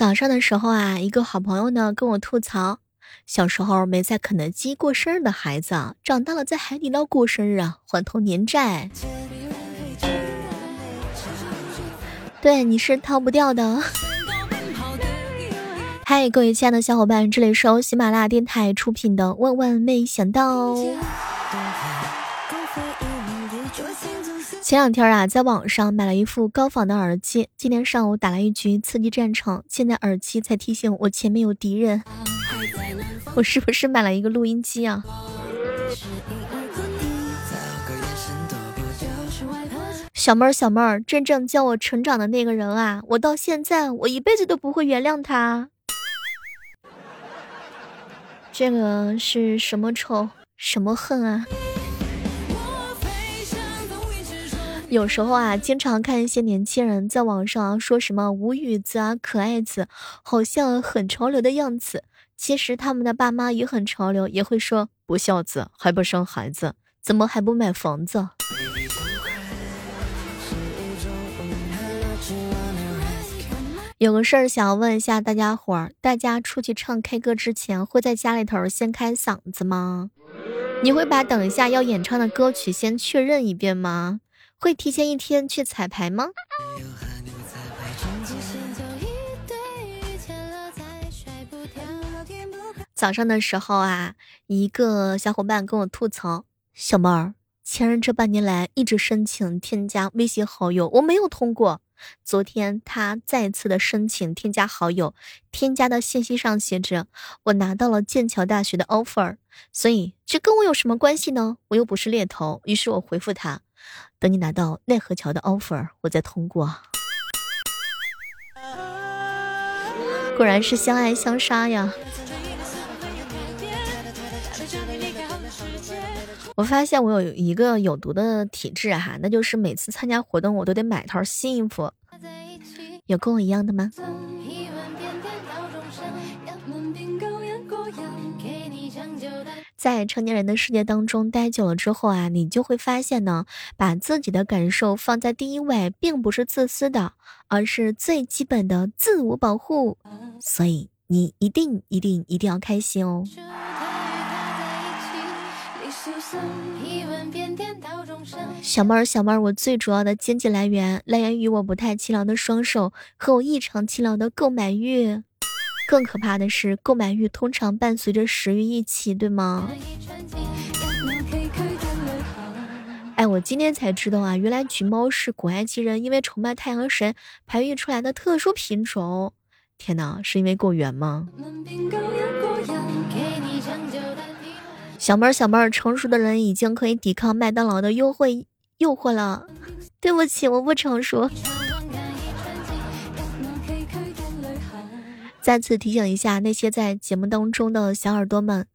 早上的时候啊，一个好朋友呢跟我吐槽，小时候没在肯德基过生日的孩子，长大了在海底捞过生日啊，还童年债。对，你是逃不掉的。嗨，各位亲爱的小伙伴，这里是由喜马拉雅电台出品的《万万没想到》。前两天啊，在网上买了一副高仿的耳机。今天上午打了一局刺激战场，现在耳机才提醒我前面有敌人。我是不是买了一个录音机啊？小妹儿，小妹儿，真正教我成长的那个人啊，我到现在我一辈子都不会原谅他。这个是什么仇，什么恨啊？有时候啊，经常看一些年轻人在网上说什么无语子啊、可爱子，好像很潮流的样子。其实他们的爸妈也很潮流，也会说不孝子还不生孩子，怎么还不买房子？有个事儿想要问一下大家伙儿，大家出去唱 K 歌之前会在家里头先开嗓子吗？你会把等一下要演唱的歌曲先确认一遍吗？会提前一天去彩排吗？早上的时候啊，一个小伙伴跟我吐槽：“小妹儿，前任这半年来一直申请添加微信好友，我没有通过。昨天他再次的申请添加好友，添加的信息上写着我拿到了剑桥大学的 offer，所以这跟我有什么关系呢？我又不是猎头。于是我回复他。”等你拿到奈何桥的 offer，我再通过。果然是相爱相杀呀！我发现我有一个有毒的体质哈，那就是每次参加活动我都得买套新衣服。有跟我一样的吗？在成年人的世界当中待久了之后啊，你就会发现呢，把自己的感受放在第一位，并不是自私的，而是最基本的自我保护。所以你一定一定一定要开心哦。小妹儿，小妹儿，我最主要的经济来源来源于我不太勤劳的双手和我异常勤劳的购买欲。更可怕的是，购买欲通常伴随着食欲一起，对吗？哎，我今天才知道啊，原来橘猫是古埃及人因为崇拜太阳神培育出来的特殊品种。天哪，是因为够圆吗？小妹儿，小妹儿，成熟的人已经可以抵抗麦当劳的优惠诱惑了。对不起，我不成熟。再次提醒一下那些在节目当中的小耳朵们，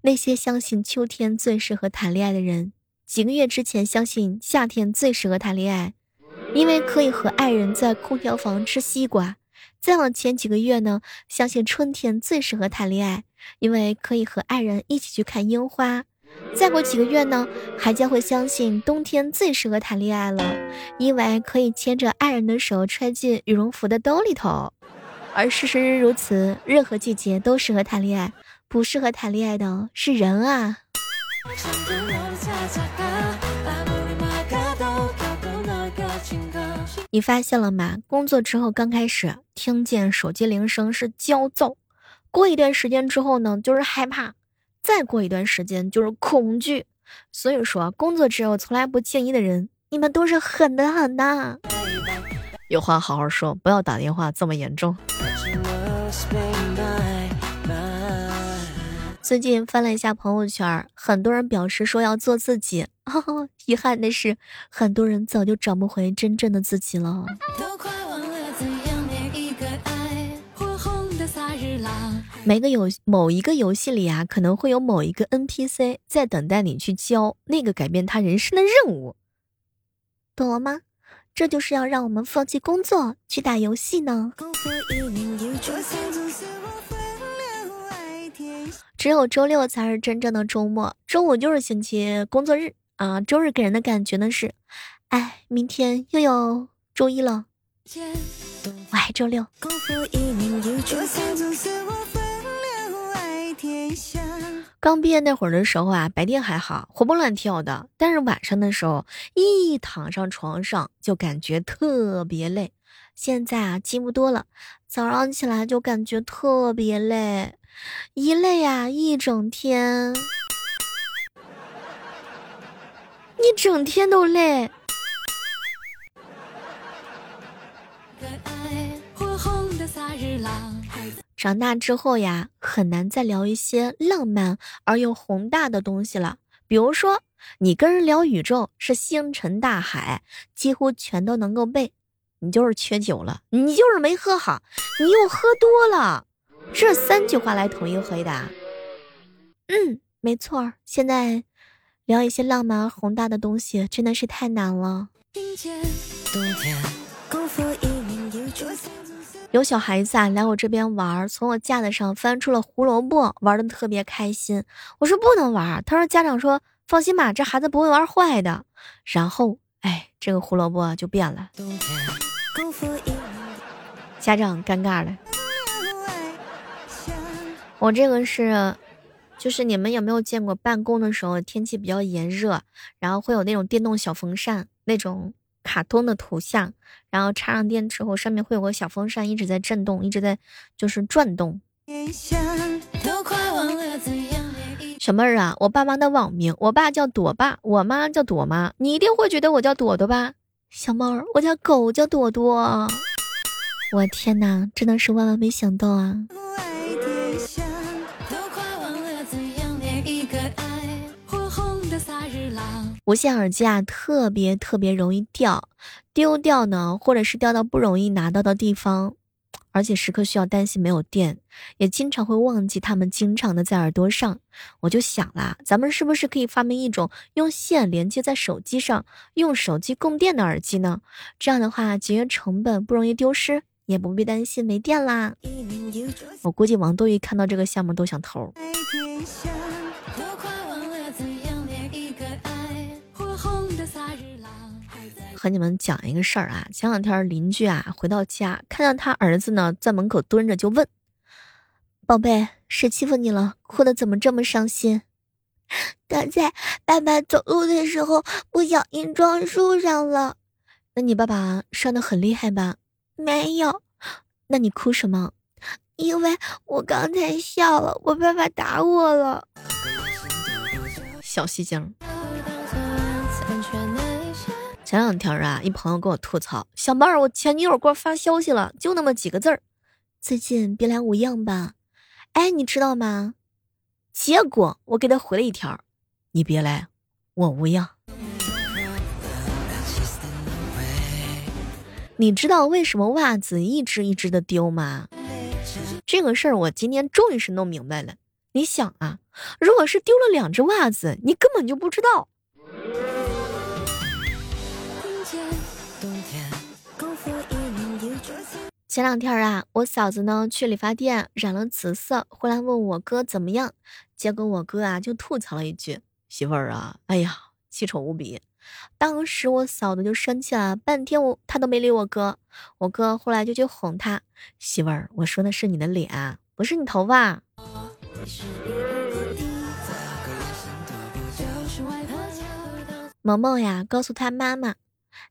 那些相信秋天最适合谈恋爱的人，几个月之前相信夏天最适合谈恋爱，因为可以和爱人在空调房吃西瓜；再往前几个月呢，相信春天最适合谈恋爱，因为可以和爱人一起去看樱花；再过几个月呢，还将会相信冬天最适合谈恋爱了，因为可以牵着爱人的手揣进羽绒服的兜里头。而事实如此，任何季节都适合谈恋爱，不适合谈恋爱的是人啊！你发现了吗？工作之后刚开始听见手机铃声是焦躁，过一段时间之后呢，就是害怕，再过一段时间就是恐惧。所以说，工作之后从来不静音的人，你们都是狠的很呐！有话好好说，不要打电话这么严重。最近翻了一下朋友圈，很多人表示说要做自己。遗憾的是，很多人早就找不回真正的自己了。每个游某一个游戏里啊，可能会有某一个 NPC 在等待你去教那个改变他人生的任务，懂了吗？这就是要让我们放弃工作去打游戏呢。只有周六才是真正的周末，周五就是星期工作日啊。周日给人的感觉呢是，哎，明天又有周一了。我爱周六。刚毕业那会儿的时候啊，白天还好，活蹦乱跳的，但是晚上的时候，一躺上床上就感觉特别累。现在啊，进步多了，早上起来就感觉特别累，一累呀，一整天，一整天都累。长大之后呀，很难再聊一些浪漫而又宏大的东西了。比如说，你跟人聊宇宙是星辰大海，几乎全都能够背。你就是缺酒了，你就是没喝好，你又喝多了。这三句话来统一回答。嗯，没错。现在聊一些浪漫而宏大的东西真的是太难了。有小孩子啊来我这边玩，从我架子上翻出了胡萝卜，玩的特别开心。我说不能玩，他说家长说放心吧，这孩子不会玩坏的。然后，哎，这个胡萝卜就变了，家长尴尬了。我这个是，就是你们有没有见过办公的时候天气比较炎热，然后会有那种电动小风扇那种。卡通的图像，然后插上电之后，上面会有个小风扇一直在震动，一直在就是转动。小妹儿啊，我爸妈的网名，我爸叫朵爸，我妈叫朵妈，你一定会觉得我叫朵朵吧？小猫儿，我家狗叫朵朵。我天哪，真的是万万没想到啊！无线耳机啊，特别特别容易掉，丢掉呢，或者是掉到不容易拿到的地方，而且时刻需要担心没有电，也经常会忘记它们经常的在耳朵上。我就想啦，咱们是不是可以发明一种用线连接在手机上，用手机供电的耳机呢？这样的话节约成本，不容易丢失，也不必担心没电啦。我估计王多鱼看到这个项目都想投。和你们讲一个事儿啊，前两天邻居啊回到家，看到他儿子呢在门口蹲着，就问：“宝贝，谁欺负你了？哭的怎么这么伤心？”刚才爸爸走路的时候不小心撞树上了。那你爸爸伤的很厉害吧？没有。那你哭什么？因为我刚才笑了，我爸爸打我了。小戏精。前两天啊，一朋友跟我吐槽：“小妹儿，我前女友给我发消息了，就那么几个字儿，最近别来无恙吧？”哎，你知道吗？结果我给他回了一条：“你别来，我无恙。”你知道为什么袜子一只一只的丢吗？这个事儿我今天终于是弄明白了。你想啊，如果是丢了两只袜子，你根本就不知道。前两天啊，我嫂子呢去理发店染了紫色，回来问我哥怎么样，结果我哥啊就吐槽了一句：“媳妇儿啊，哎呀，气丑无比。”当时我嫂子就生气了，半天我他都没理我哥。我哥后来就去哄他：“媳妇儿，我说的是你的脸，不是你头发。”萌萌呀，告诉他妈妈。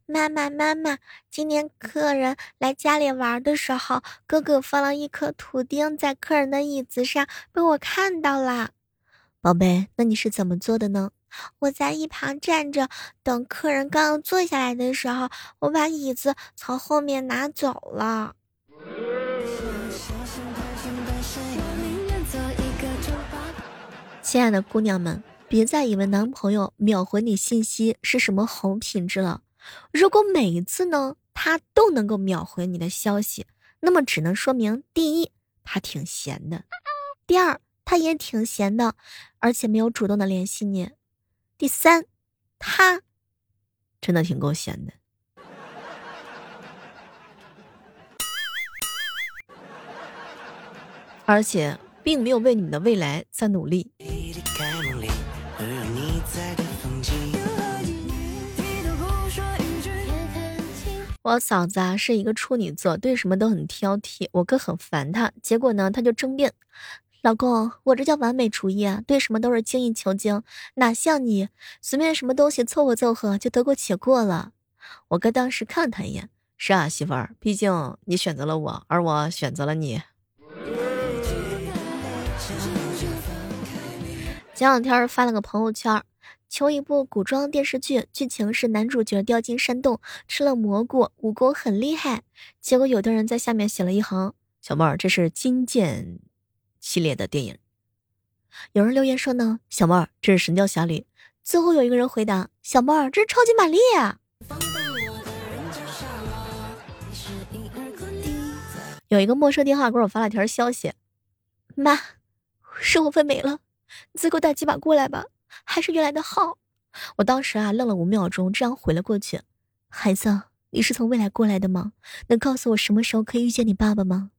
妈妈，妈妈，今天客人来家里玩的时候，哥哥放了一颗图钉在客人的椅子上，被我看到了。宝贝，那你是怎么做的呢？我在一旁站着，等客人刚要坐下来的时候，我把椅子从后面拿走了。亲爱的姑娘们，别再以为男朋友秒回你信息是什么好品质了。如果每一次呢，他都能够秒回你的消息，那么只能说明第一，他挺闲的；第二，他也挺闲的，而且没有主动的联系你；第三，他真的挺够闲的，而且并没有为你们的未来在努力。我嫂子啊是一个处女座，对什么都很挑剔，我哥很烦她。结果呢，他就争辩：“老公，我这叫完美主义啊，对什么都是精益求精，哪像你，随便什么东西凑合凑合就得过且过了。”我哥当时看了他一眼：“是啊，媳妇儿，毕竟你选择了我，而我选择了你。”前两天发了个朋友圈。求一部古装电视剧，剧情是男主角掉进山洞，吃了蘑菇，武功很厉害。结果有的人在下面写了一行：“小妹儿，这是金剑系列的电影。”有人留言说呢：“小妹儿，这是神雕侠侣。”最后有一个人回答：“小妹儿，这是超级玛丽。”有一个陌生电话给我发了条消息：“妈，生活费没了，你再给我打几把过来吧。”还是原来的号，我当时啊愣了五秒钟，这样回了过去。孩子，你是从未来过来的吗？能告诉我什么时候可以遇见你爸爸吗？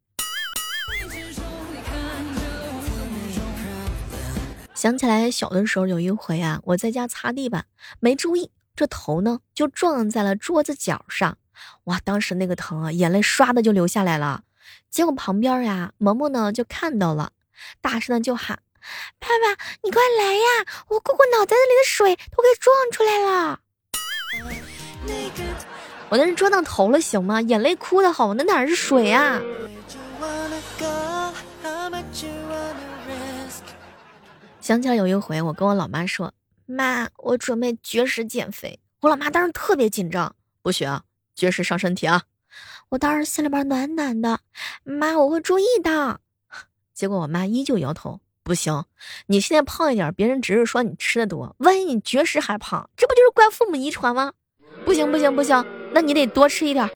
想起来小的时候有一回啊，我在家擦地板，没注意，这头呢就撞在了桌子角上，哇，当时那个疼啊，眼泪唰的就流下来了。结果旁边呀，萌萌呢就看到了，大声的就喊。爸爸，你快来呀！我姑姑脑袋子里的水都给撞出来了。我那是撞到头了，行吗？眼泪哭的好，那哪是水啊？想起来有一回，我跟我老妈说：“妈，我准备绝食减肥。”我老妈当时特别紧张，不行，绝食伤身体啊！我当时心里边暖暖的，妈，我会注意的。结果我妈依旧摇头。不行，你现在胖一点，别人只是说你吃的多，万一你绝食还胖，这不就是怪父母遗传吗？不行不行不行，那你得多吃一点。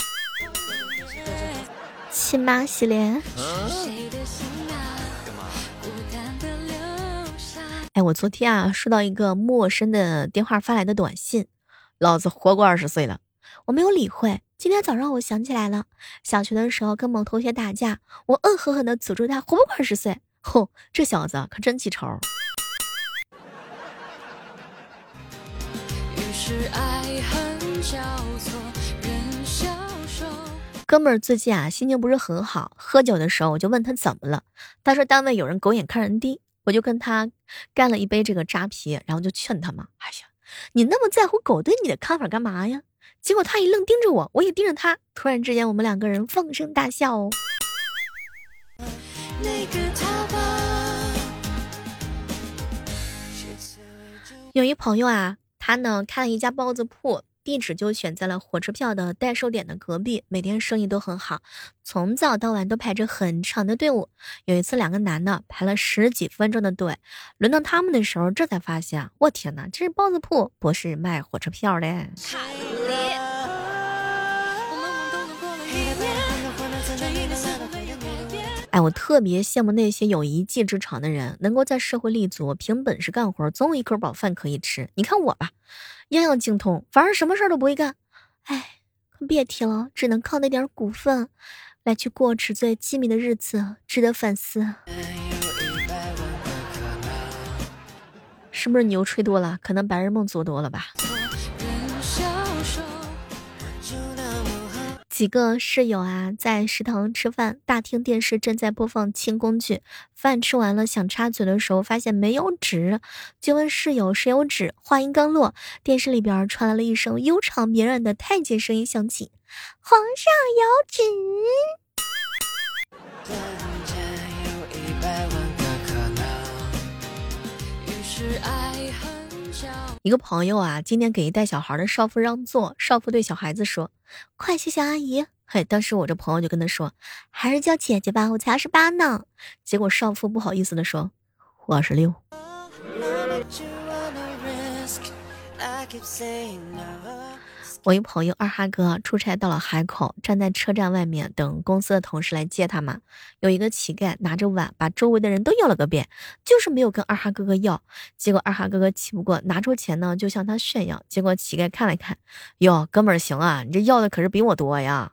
亲妈洗脸。哎，我昨天啊收到一个陌生的电话发来的短信，老子活过二十岁了，我没有理会。今天早上我想起来了，小学的时候跟某同学打架，我恶狠狠地诅咒他活不过二十岁。吼，这小子可真记仇。哥们儿最近啊心情不是很好，喝酒的时候我就问他怎么了，他说单位有人狗眼看人低，我就跟他干了一杯这个扎啤，然后就劝他嘛，哎呀，你那么在乎狗对你的看法干嘛呀？结果他一愣，盯着我，我也盯着他，突然之间我们两个人放声大笑。哦。那个他吧有一朋友啊，他呢开了一家包子铺，地址就选在了火车票的代售点的隔壁，每天生意都很好，从早到晚都排着很长的队伍。有一次，两个男的排了十几分钟的队，轮到他们的时候，这才发现，我天哪，这包子铺，不是卖火车票的。哎，我特别羡慕那些有一技之长的人，能够在社会立足，凭本事干活，总有一口饱饭可以吃。你看我吧，样样精通，反而什么事儿都不会干。哎，别提了，只能靠那点股份来去过纸醉金迷的日子，值得反思。是不是牛吹多了？可能白日梦做多了吧。几个室友啊，在食堂吃饭，大厅电视正在播放清宫剧。饭吃完了，想插嘴的时候，发现没有纸，就问室友谁有纸。话音刚落，电视里边传来了一声悠长绵软的太监声音响起：“皇上有旨。”一个朋友啊，今天给带小孩的少妇让座，少妇对小孩子说：“快谢谢阿姨。”嘿，当时我这朋友就跟他说：“还是叫姐姐吧，我才二十八呢。”结果少妇不好意思的说：“我二十六。”我一朋友二哈哥出差到了海口，站在车站外面等公司的同事来接他嘛。有一个乞丐拿着碗把周围的人都要了个遍，就是没有跟二哈哥哥要。结果二哈哥哥气不过，拿出钱呢就向他炫耀。结果乞丐看了看，哟，哥们儿行啊，你这要的可是比我多呀。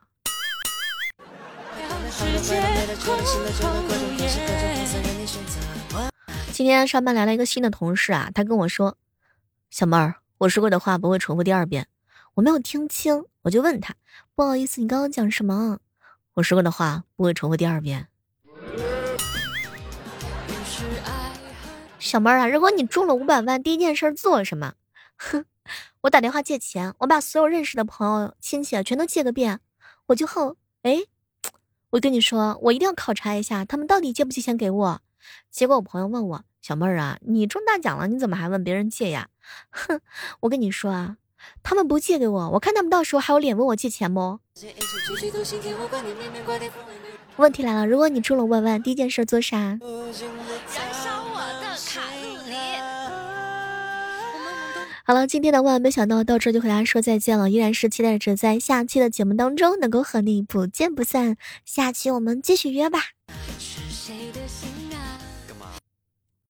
今天上班来了一个新的同事啊，他跟我说：“小妹儿，我说过的话不会重复第二遍。”我没有听清，我就问他：“不好意思，你刚刚讲什么？我说过的话不会重复第二遍。小妹儿啊，如果你中了五百万，第一件事做什么？哼，我打电话借钱，我把所有认识的朋友、亲戚全都借个遍，我就后，哎，我跟你说，我一定要考察一下他们到底借不借钱给我。结果我朋友问我，小妹儿啊，你中大奖了，你怎么还问别人借呀？哼，我跟你说啊，他们不借给我，我看他们到时候还有脸问我借钱不？问题来了，如果你中了五百万，第一件事做啥？燃烧我的卡路里。好了，今天的万万没想到到这就和大家说再见了，依然是期待着在下期的节目当中能够和你不见不散。下期我们继续约吧。